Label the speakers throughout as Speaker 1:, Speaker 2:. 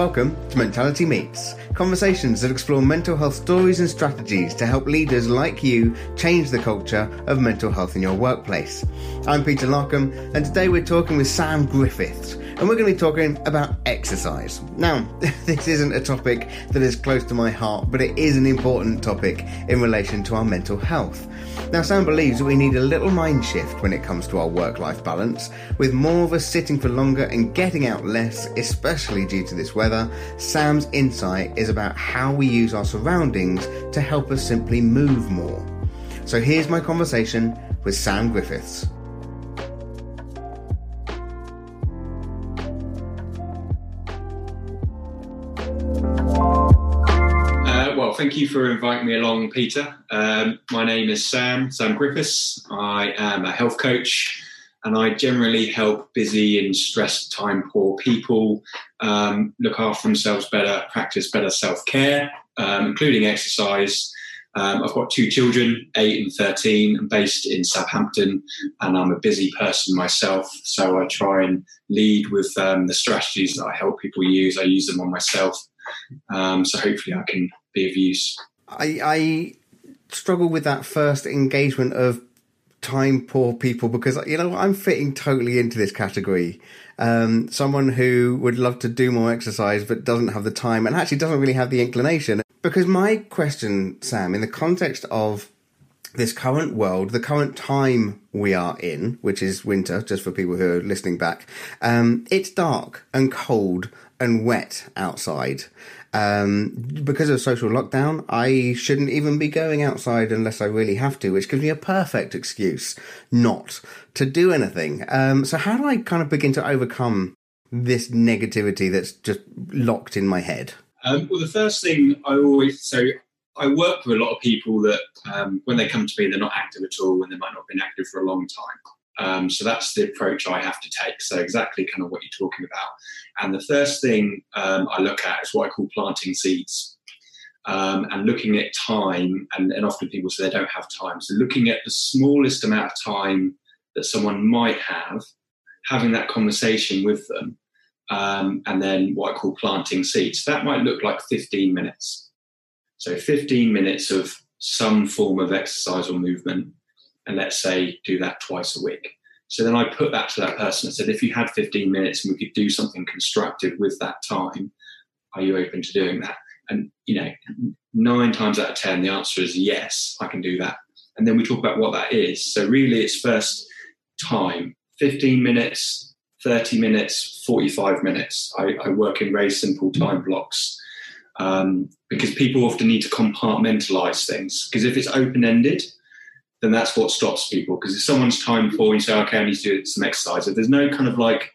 Speaker 1: Welcome to Mentality Meets, conversations that explore mental health stories and strategies to help leaders like you change the culture of mental health in your workplace. I'm Peter Larkham, and today we're talking with Sam Griffiths, and we're going to be talking about exercise. Now, this isn't a topic that is close to my heart, but it is an important topic in relation to our mental health. Now, Sam believes that we need a little mind shift when it comes to our work life balance, with more of us sitting for longer and getting out less, especially due to this weather. Sam's insight is about how we use our surroundings to help us simply move more. So, here's my conversation with Sam Griffiths.
Speaker 2: Thank you for inviting me along, Peter. Um, my name is Sam, Sam Griffiths. I am a health coach and I generally help busy and stressed, time poor people um, look after themselves better, practice better self care, um, including exercise. Um, I've got two children, eight and 13. I'm based in Southampton and I'm a busy person myself. So I try and lead with um, the strategies that I help people use. I use them on myself. Um, so hopefully I can be of use.
Speaker 1: I, I struggle with that first engagement of time poor people because you know I'm fitting totally into this category. Um, someone who would love to do more exercise but doesn't have the time and actually doesn't really have the inclination. Because my question, Sam, in the context of this current world, the current time we are in, which is winter, just for people who are listening back, um, it's dark and cold and wet outside. Um, because of social lockdown, I shouldn't even be going outside unless I really have to, which gives me a perfect excuse not to do anything. Um, so how do I kind of begin to overcome this negativity that's just locked in my head?
Speaker 2: Um, well, the first thing I always so I work with a lot of people that um, when they come to me, they're not active at all, and they might not have been active for a long time. Um, so that's the approach I have to take. So exactly kind of what you're talking about. And the first thing um, I look at is what I call planting seeds. Um, and looking at time, and, and, often people say they don't have time. So looking at the smallest amount of time that someone might have, having that conversation with them, um, and then what I call planting seeds. That might look like 15 minutes. So 15 minutes of some form of exercise or movement and let's say do that twice a week. So then I put that to that person and said, if you had 15 minutes and we could do something constructive with that time, are you open to doing that? And you know, nine times out of ten, the answer is yes, I can do that. And then we talk about what that is. So really, it's first time, 15 minutes, 30 minutes, 45 minutes. I, I work in very simple time blocks um, because people often need to compartmentalize things. Because if it's open ended, then that's what stops people. Because if someone's time poor, you say, okay, I need to do some exercise. If there's no kind of like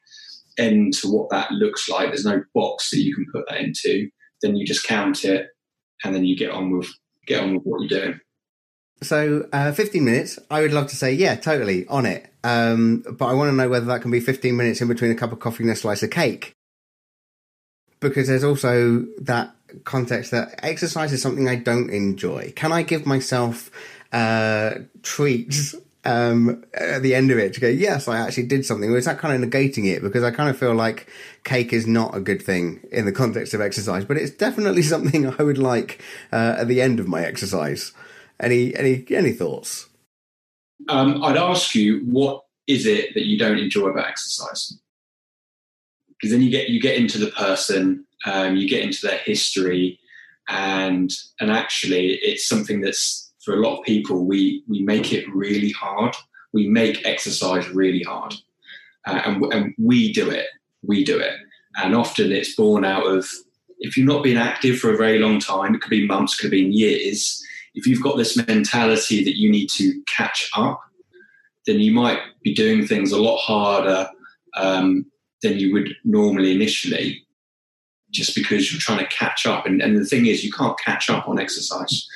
Speaker 2: end to what that looks like, there's no box that you can put that into, then you just count it and then you get on with get on with what you're doing.
Speaker 1: So, uh, 15 minutes, I would love to say, yeah, totally on it. Um, but I want to know whether that can be 15 minutes in between a cup of coffee and a slice of cake. Because there's also that context that exercise is something I don't enjoy. Can I give myself uh, treats um, at the end of it to go, yes, I actually did something. Or is that kind of negating it? Because I kind of feel like cake is not a good thing in the context of exercise, but it's definitely something I would like uh, at the end of my exercise. Any any any thoughts?
Speaker 2: Um, I'd ask you, what is it that you don't enjoy about exercise? Because then you get you get into the person, um, you get into their history, and and actually, it's something that's for a lot of people, we we make it really hard. We make exercise really hard, uh, and, and we do it. We do it, and often it's born out of if you've not been active for a very long time. It could be months, could be years. If you've got this mentality that you need to catch up, then you might be doing things a lot harder um, than you would normally initially, just because you're trying to catch up. And, and the thing is, you can't catch up on exercise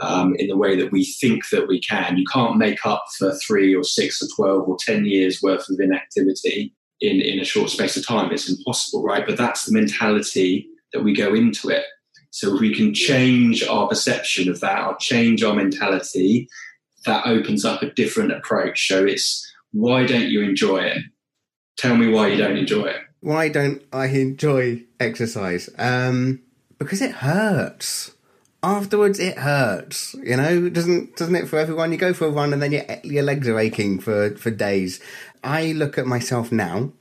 Speaker 2: um, in the way that we think that we can. You can't make up for three or six or 12 or 10 years worth of inactivity in, in a short space of time. It's impossible, right? But that's the mentality that we go into it. So if we can change our perception of that or change our mentality, that opens up a different approach. So it's why don't you enjoy it? Tell me why you don't enjoy it.
Speaker 1: why don't I enjoy exercise? Um, because it hurts. Afterwards, it hurts. You know, doesn't doesn't it for everyone? You go for a run and then your your legs are aching for for days. I look at myself now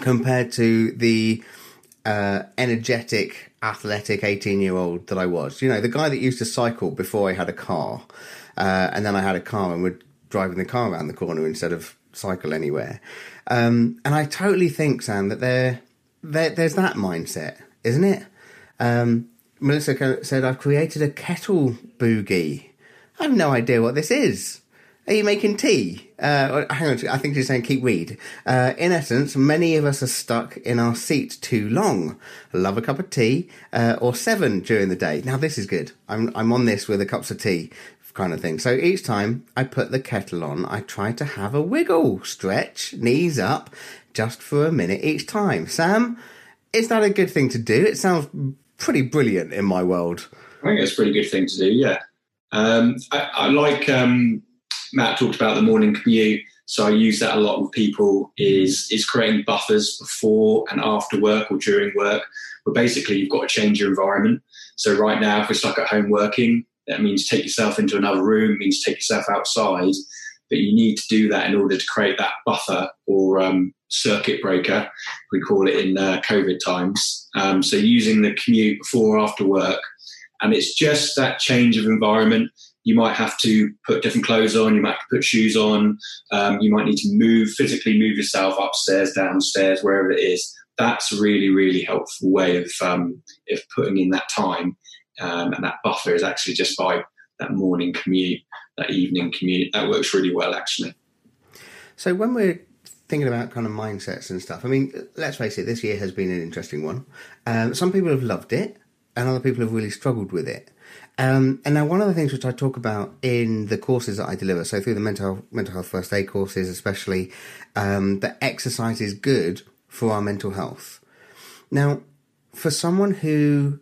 Speaker 1: compared to the uh, energetic, athletic 18 year old that I was. You know, the guy that used to cycle before I had a car, uh, and then I had a car and would driving the car around the corner instead of cycle anywhere. Um, and I totally think, Sam, that there, there there's that mindset, isn't it? Um, Melissa said, I've created a kettle boogie. I have no idea what this is. Are you making tea? Uh, hang on, I think she's saying keep read. Uh, in essence, many of us are stuck in our seat too long. Love a cup of tea, uh, or seven during the day. Now this is good. I'm, I'm on this with a cups of tea kind of thing. So each time I put the kettle on, I try to have a wiggle, stretch, knees up, just for a minute each time. Sam, is that a good thing to do? It sounds pretty brilliant in my world.
Speaker 2: I think it's a pretty good thing to do, yeah. Um, I, I, like um, Matt talked about the morning commute, so I use that a lot with people. Is is creating buffers before and after work or during work, but basically you've got to change your environment. So right now, if we're stuck at home working, that means take yourself into another room, means take yourself outside. But you need to do that in order to create that buffer or um, circuit breaker, we call it in uh, COVID times. Um, so using the commute before or after work. And it's just that change of environment. You might have to put different clothes on, you might put shoes on, um, you might need to move, physically move yourself upstairs, downstairs, wherever it is. That's a really, really helpful way of, um, of putting in that time um, and that buffer is actually just by that morning commute, that evening commute. That works really well, actually.
Speaker 1: So when we're thinking about kind of mindsets and stuff, I mean, let's face it, this year has been an interesting one. Um, some people have loved it, and other people have really struggled with it. Um, and now, one of the things which I talk about in the courses that I deliver, so through the mental health, mental health first aid courses, especially, um, that exercise is good for our mental health. Now, for someone who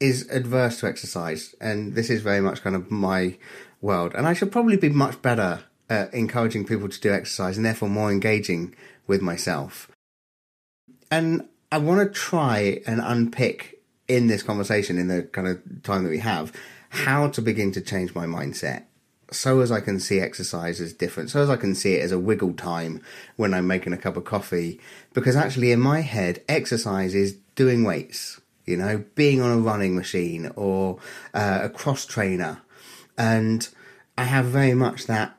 Speaker 1: is adverse to exercise, and this is very much kind of my world. And I should probably be much better at encouraging people to do exercise and therefore more engaging with myself. And I want to try and unpick in this conversation, in the kind of time that we have, how to begin to change my mindset so as I can see exercise as different, so as I can see it as a wiggle time when I'm making a cup of coffee. Because actually, in my head, exercise is doing weights you know, being on a running machine or uh, a cross trainer. And I have very much that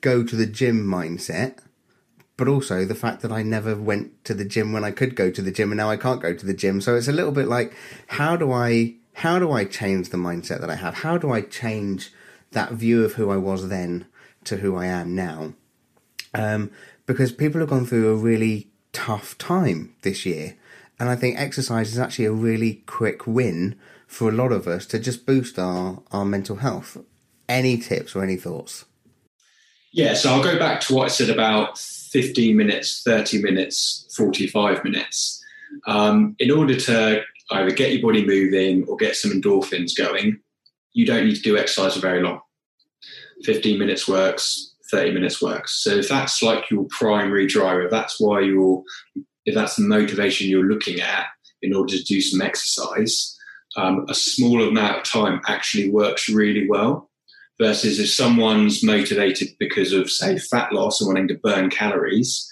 Speaker 1: go to the gym mindset, but also the fact that I never went to the gym when I could go to the gym and now I can't go to the gym. So it's a little bit like, how do I, how do I change the mindset that I have? How do I change that view of who I was then to who I am now? Um, because people have gone through a really tough time this year. And I think exercise is actually a really quick win for a lot of us to just boost our, our mental health. Any tips or any thoughts?
Speaker 2: Yeah, so I'll go back to what I said about 15 minutes, 30 minutes, 45 minutes. Um, in order to either get your body moving or get some endorphins going, you don't need to do exercise for very long. 15 minutes works, 30 minutes works. So if that's like your primary driver, that's why you're if that's the motivation you're looking at in order to do some exercise, um, a small amount of time actually works really well. Versus if someone's motivated because of, say, fat loss and wanting to burn calories,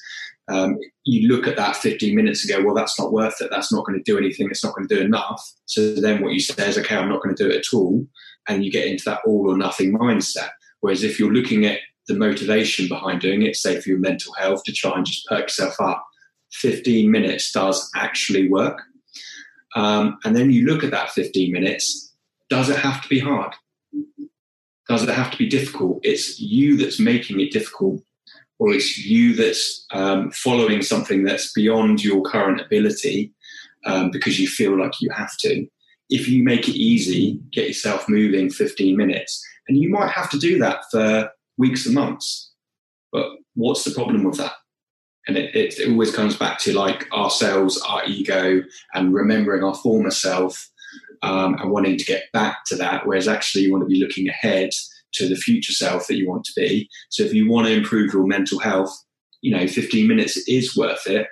Speaker 2: um, you look at that 15 minutes and go, well, that's not worth it. That's not going to do anything. It's not going to do enough. So then what you say is, okay, I'm not going to do it at all. And you get into that all or nothing mindset. Whereas if you're looking at the motivation behind doing it, say for your mental health, to try and just perk yourself up, 15 minutes does actually work. Um, and then you look at that 15 minutes, does it have to be hard? Does it have to be difficult? It's you that's making it difficult, or it's you that's um, following something that's beyond your current ability um, because you feel like you have to. If you make it easy, get yourself moving 15 minutes, and you might have to do that for weeks and months. But what's the problem with that? and it, it, always comes back to like ourselves, our ego, and remembering our former self um, and wanting to get back to that. Whereas actually, you want to be looking ahead to the future self that you want to be. So if you want to improve your mental health, you know, 15 minutes is worth it.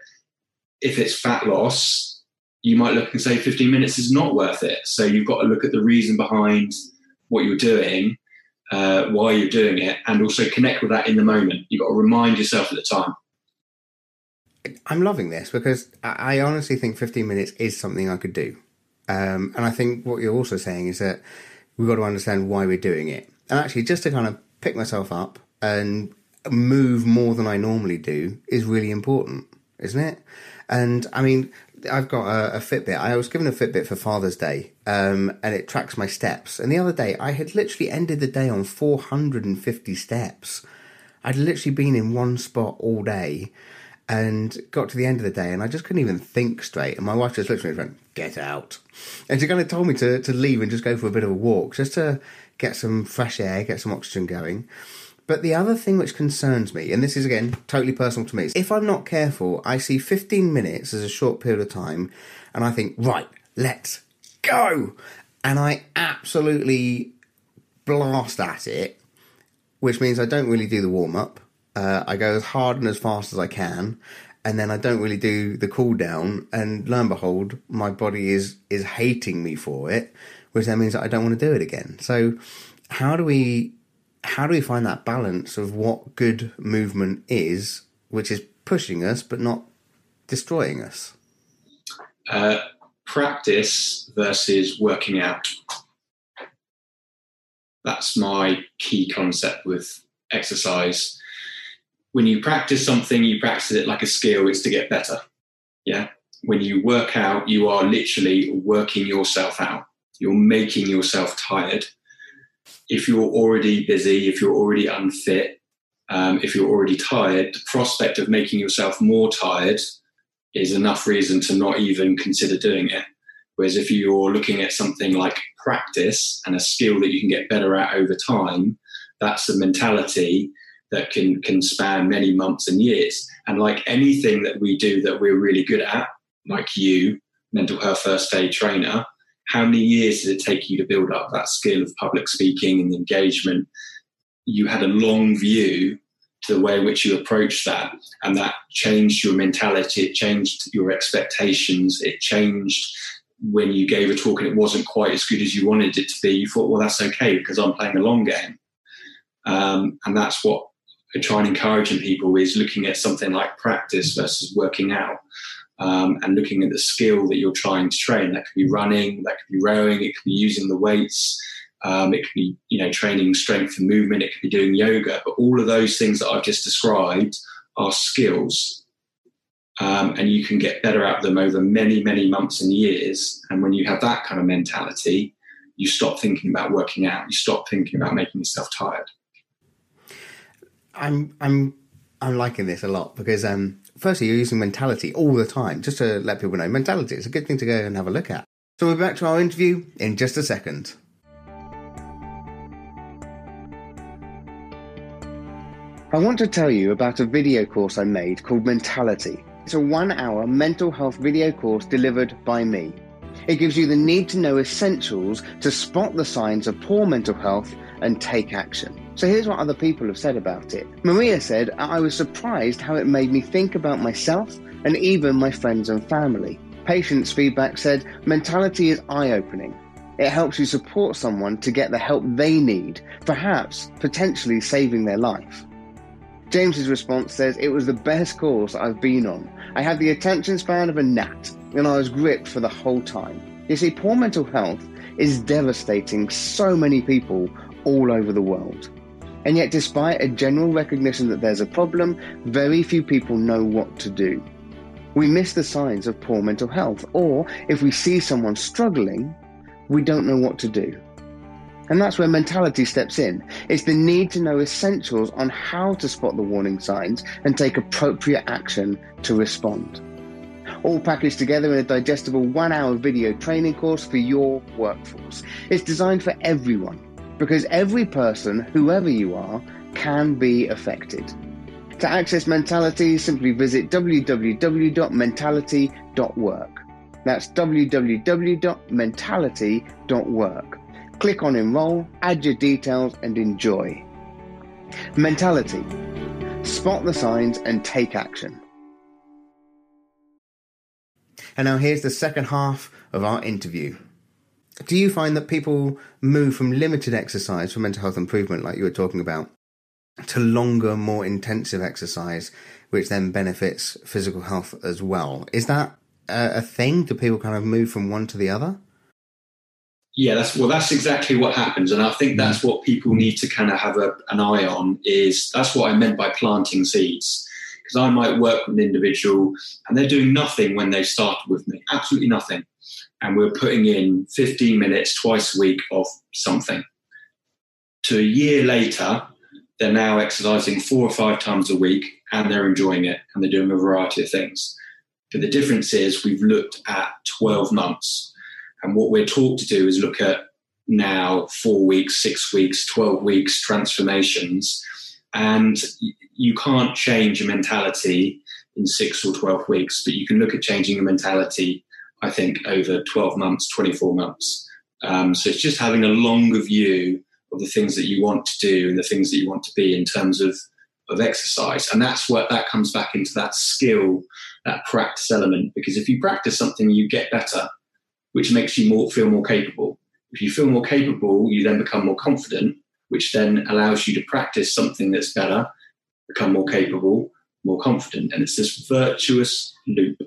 Speaker 2: if it's fat loss, you might look and say 15 minutes is not worth it. So you've got to look at the reason behind what you're doing, uh, why you're doing it, and also connect with that in the moment. You've got to remind yourself at the time.
Speaker 1: I'm loving this because I honestly think 15 minutes is something I could do. Um, and I think what you're also saying is that we've got to understand why we're doing it. And actually, just to kind of pick myself up and move more than I normally do is really important, isn't it? And I mean, I've got a, a Fitbit. I was given a Fitbit for Father's Day, um, and it tracks my steps. And the other day, I had literally ended the day on 450 steps. I'd literally been in one spot all day and got to the end of the day and I just couldn't even think straight. And my wife just looked at me and went, get out. And she kind of told me to, to leave and just go for a bit of a walk, just to get some fresh air, get some oxygen going. But the other thing which concerns me, and this is again totally personal to me, is if I'm not careful, I see 15 minutes as a short period of time and I think, right, let's go. And I absolutely blast at it, which means I don't really do the warm up. Uh, I go as hard and as fast as I can, and then I don't really do the cool down. And lo and behold, my body is is hating me for it, which then means that I don't want to do it again. So, how do we how do we find that balance of what good movement is, which is pushing us but not destroying us?
Speaker 2: Uh, practice versus working out. That's my key concept with exercise when you practice something, you practice it like a skill, it's to get better. Yeah. When you work out, you are literally working yourself out. You're making yourself tired. If you're already busy, if you're already unfit, um, if you're already tired, the prospect of making yourself more tired is enough reason to not even consider doing it. Whereas if you're looking at something like practice and a skill that you can get better at over time, that's the mentality that can can span many months and years. And like anything that we do that we're really good at, like you, mental health first aid trainer, how many years did it take you to build up that skill of public speaking and engagement? You had a long view to the way in which you approached that, and that changed your mentality. It changed your expectations. It changed when you gave a talk and it wasn't quite as good as you wanted it to be. You thought, well, that's okay because I'm playing a long game. Um, and that's what I try and encouraging people is looking at something like practice versus working out. Um, and looking at the skill that you're trying to train. That could be running, that could be rowing, it could be using the weights, um, it could be you know training strength and movement, it could be doing yoga. But all of those things that I've just described are skills, um, and you can get better at them over many many months and years. And when you have that kind of mentality, you stop thinking about working out, you stop thinking about making yourself tired.
Speaker 1: I'm I'm I'm liking this a lot because um, firstly you're using mentality all the time. Just to let people know, mentality is a good thing to go and have a look at. So we're back to our interview in just a second. I want to tell you about a video course I made called Mentality. It's a one hour mental health video course delivered by me. It gives you the need to know essentials to spot the signs of poor mental health and take action. So here's what other people have said about it. Maria said, I was surprised how it made me think about myself and even my friends and family. Patients' feedback said, mentality is eye opening. It helps you support someone to get the help they need, perhaps potentially saving their life. James's response says, It was the best course I've been on. I had the attention span of a gnat, and I was gripped for the whole time. You see, poor mental health is devastating so many people all over the world. And yet, despite a general recognition that there's a problem, very few people know what to do. We miss the signs of poor mental health, or if we see someone struggling, we don't know what to do. And that's where mentality steps in. It's the need to know essentials on how to spot the warning signs and take appropriate action to respond. All packaged together in a digestible one hour video training course for your workforce. It's designed for everyone because every person, whoever you are, can be affected. To access Mentality, simply visit www.mentality.work. That's www.mentality.work. Click on Enroll, add your details, and enjoy. Mentality. Spot the signs and take action. And now here's the second half of our interview. Do you find that people move from limited exercise for mental health improvement, like you were talking about, to longer, more intensive exercise, which then benefits physical health as well? Is that a, thing? Do people kind of move from one to the other?
Speaker 2: Yeah, that's well, that's exactly what happens, and I think mm. that's what people need to kind of have a, an eye on. Is that's what I meant by planting seeds because I might work with an individual and they're doing nothing when they started with me, absolutely nothing. And we're putting in 15 minutes twice a week of something. To a year later, they're now exercising four or five times a week and they're enjoying it and they're doing a variety of things. But the difference is we've looked at 12 months. And what we're taught to do is look at now four weeks, six weeks, 12 weeks transformations. And you can't change a mentality in six or 12 weeks, but you can look at changing a mentality, I think, over 12 months, 24 months. Um, so it's just having a longer view of the things that you want to do and the things that you want to be in terms of, of exercise. And that's what that comes back into that skill, that practice element. Because if you practice something, you get better, which makes you more feel more capable. If you feel more capable, you then become more confident, which then allows you to practice something that's better become more capable, more confident. And it's this virtuous loop.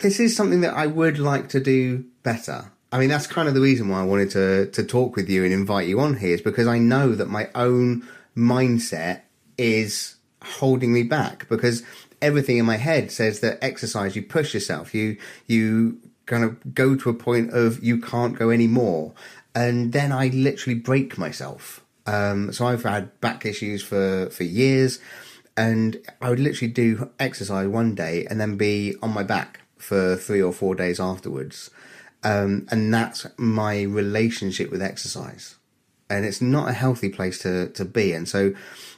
Speaker 1: This is something that I would like to do better. I mean, that's kind of the reason why I wanted to, to talk with you and invite you on here is because I know that my own mindset is holding me back because everything in my head says that exercise, you push yourself, you, you kind of go to a point of you can't go anymore. And then I literally break myself. Um, so I've had back issues for, for years and I would literally do exercise one day and then be on my back for three or four days afterwards. Um, and that's my relationship with exercise. And it's not a healthy place to, to be. And so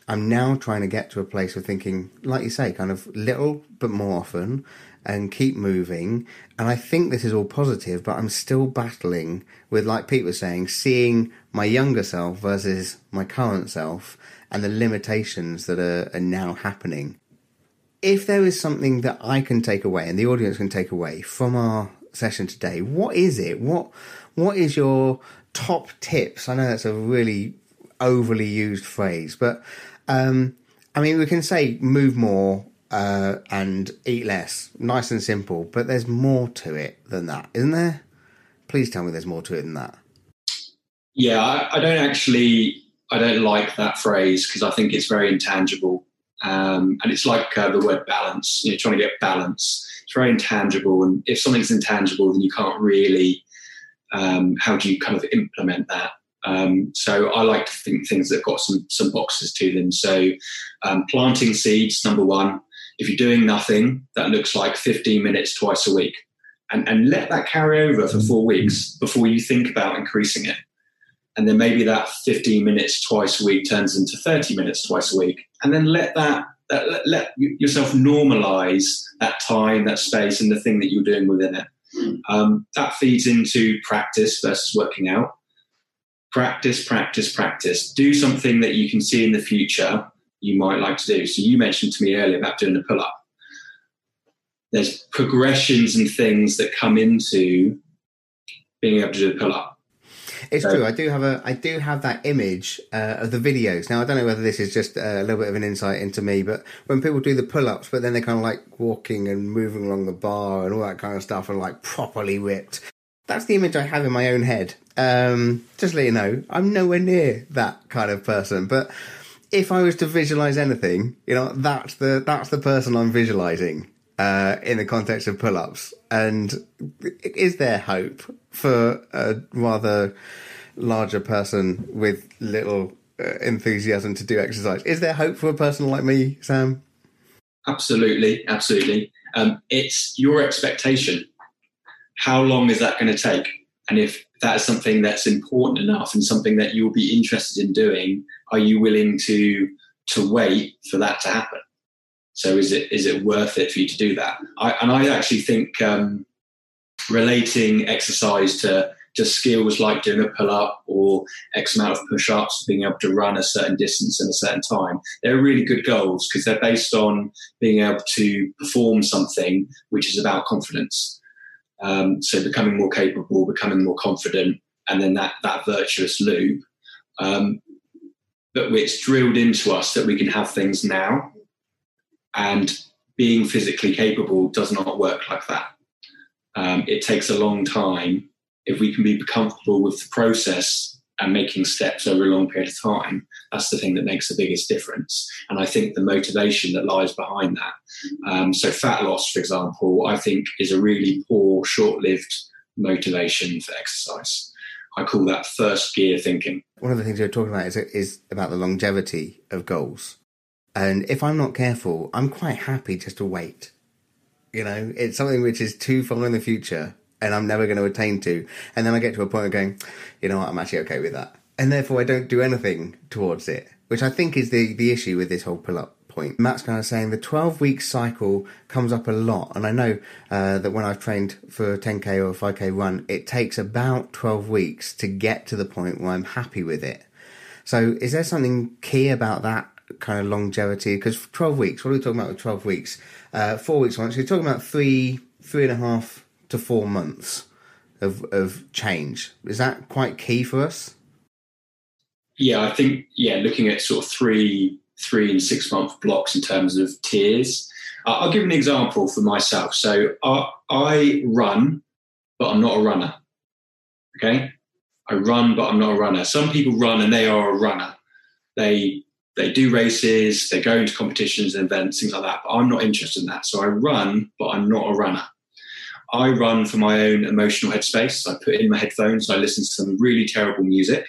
Speaker 1: I'm now trying to get to a place of thinking, like you say, kind of little but more often and keep moving. And I think this is all positive, but I'm still battling with, like Pete was saying, seeing my younger self versus my current self and the limitations that are, are now happening. If there is something that I can take away and the audience can take away from our session today, what is it? What what is your top tips? I know that's a really overly used phrase, but um, I mean we can say move more uh, and eat less, nice and simple. But there's more to it than that, isn't there? Please tell me there's more to it than that.
Speaker 2: Yeah, I, I don't actually I don't like that phrase because I think it's very intangible. Um, and it's like uh, the word balance. You're trying to get balance. It's very intangible, and if something's intangible, then you can't really. Um, how do you kind of implement that? Um, so I like to think things that have got some some boxes to them. So um, planting seeds, number one. If you're doing nothing, that looks like 15 minutes twice a week, and and let that carry over for four weeks before you think about increasing it and then maybe that 15 minutes twice a week turns into 30 minutes twice a week. And then let that let, let yourself normalize that time that space and the thing that you're doing within it. Um, that feeds into practice versus working out. Practice practice practice. Do something that you can see in the future you might like to do. So you mentioned to me earlier about doing a pull-up. There's progressions and things that come into being able to do a pull-up
Speaker 1: it's so, true. I do have a I do have that image uh, of the videos. Now I don't know whether this is just a little bit of an insight into me, but when people do the pull ups, but then they're kind of like walking and moving along the bar and all that kind of stuff, and like properly ripped. That's the image I have in my own head. Um, just let you know, I'm nowhere near that kind of person. But if I was to visualize anything, you know, that's the that's the person I'm visualizing uh, in the context of pull ups. And is there hope for a rather larger person with little uh, enthusiasm to do exercise? Is there hope for a person like me, Sam?
Speaker 2: Absolutely, absolutely. Um, it's your expectation. How long is that going to take? And if that is something that's important enough and something that you'll be interested in doing, are you willing to to wait for that to happen? So is it is it worth it for you to do that? I, and I actually think um, relating exercise to just skills like doing a pull up or X amount of push ups, being able to run a certain distance in a certain time, they're really good goals because they're based on being able to perform something which is about confidence. Um, so becoming more capable, becoming more confident, and then that that virtuous loop. Um, but it's drilled into us that we can have things now, and being physically capable does not work like that. Um, it takes a long time. If we can be comfortable with the process and making steps over a long period of time, that's the thing that makes the biggest difference. And I think the motivation that lies behind that. Um, so, fat loss, for example, I think is a really poor, short lived motivation for exercise. I call that first gear thinking.
Speaker 1: One of the things you're talking about is, is about the longevity of goals. And if I'm not careful, I'm quite happy just to wait. You know, it's something which is too far in the future and I'm never going to attain to. And then I get to a point of going, you know what, I'm actually okay with that. And therefore I don't do anything towards it, which I think is the, the issue with this whole pull up point. Matt's kind of saying the 12 week cycle comes up a lot. And I know uh, that when I've trained for a 10K or a 5K run, it takes about 12 weeks to get to the point where I'm happy with it. So is there something key about that kind of longevity? Because 12 weeks, what are we talking about with 12 weeks? Uh, four weeks once, you're talking about three, three and a half to four months of of change. Is that quite key for us?
Speaker 2: Yeah, I think yeah, looking at sort of three three and six month blocks in terms of tiers. I'll give an example for myself. So I, I run, but I'm not a runner. Okay, I run, but I'm not a runner. Some people run and they are a runner. They they do races, they go into competitions and events, things like that. But I'm not interested in that. So I run, but I'm not a runner. I run for my own emotional headspace. I put in my headphones, I listen to some really terrible music,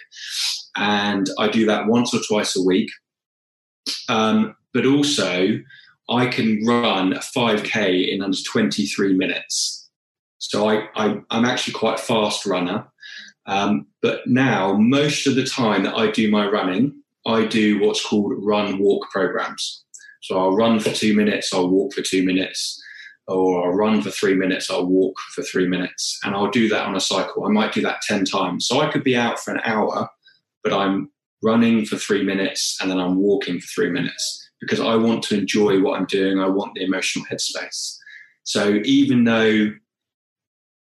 Speaker 2: and I do that once or twice a week. Um, but also, I can run a 5K in under 23 minutes. So I, I, am actually quite a fast runner. Um, but now, most of the time that I do my running, I do what's called run walk programs. So I'll run for two minutes, I'll walk for two minutes or I'll run for three minutes, I'll walk for three minutes, and I'll do that on a cycle. I might do that 10 times. So I could be out for an hour, but I'm running for three minutes and then I'm walking for three minutes because I want to enjoy what I'm doing. I want the emotional headspace. So even though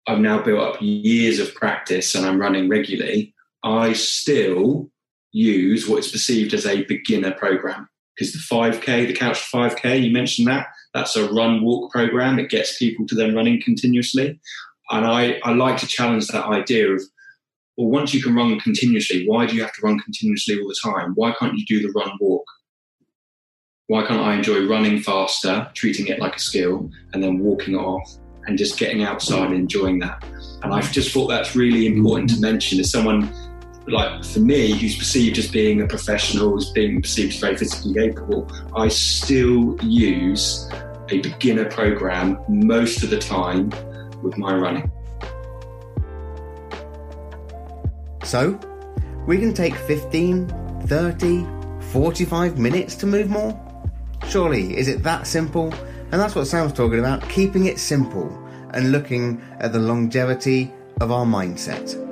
Speaker 2: I've now built up years of practice and I'm running regularly, I still use what is perceived as a beginner program because the 5K, the Couch 5K, you mentioned that, that's a run walk program. It gets people to then running continuously. And I, I like to challenge that idea of, well, once you can run continuously, why do you have to run continuously all the time? Why can't you do the run walk? Why can't I enjoy running faster, treating it like a skill, and then walking off and just getting outside and enjoying that? And I've just thought that's really important to mention as someone like for me, who's perceived as being a professional, as being perceived as very physically capable, I still use a beginner program most of the time with my running.
Speaker 1: So, we can take 15, 30, 45 minutes to move more? Surely, is it that simple? And that's what Sam's talking about keeping it simple and looking at the longevity of our mindset.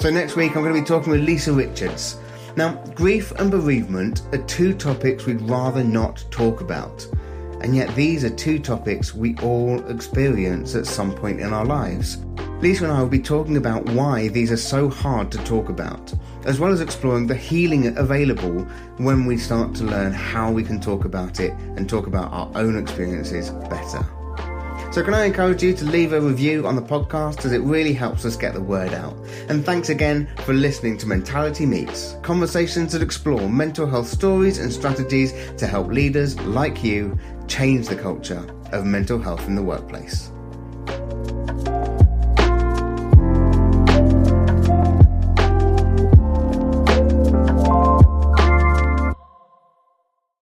Speaker 1: So, next week I'm going to be talking with Lisa Richards. Now, grief and bereavement are two topics we'd rather not talk about. And yet, these are two topics we all experience at some point in our lives. Lisa and I will be talking about why these are so hard to talk about, as well as exploring the healing available when we start to learn how we can talk about it and talk about our own experiences better. So, can I encourage you to leave a review on the podcast as it really helps us get the word out? And thanks again for listening to Mentality Meets, conversations that explore mental health stories and strategies to help leaders like you change the culture of mental health in the workplace.